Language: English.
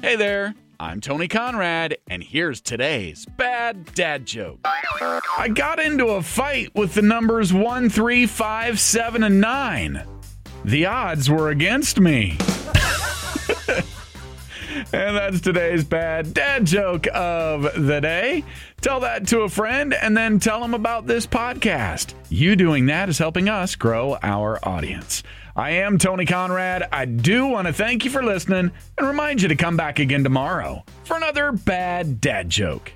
Hey there, I'm Tony Conrad, and here's today's bad dad joke. I got into a fight with the numbers 1, 3, 5, 7, and 9. The odds were against me. and that's today's bad dad joke of the day. Tell that to a friend and then tell them about this podcast. You doing that is helping us grow our audience. I am Tony Conrad. I do want to thank you for listening and remind you to come back again tomorrow for another bad dad joke.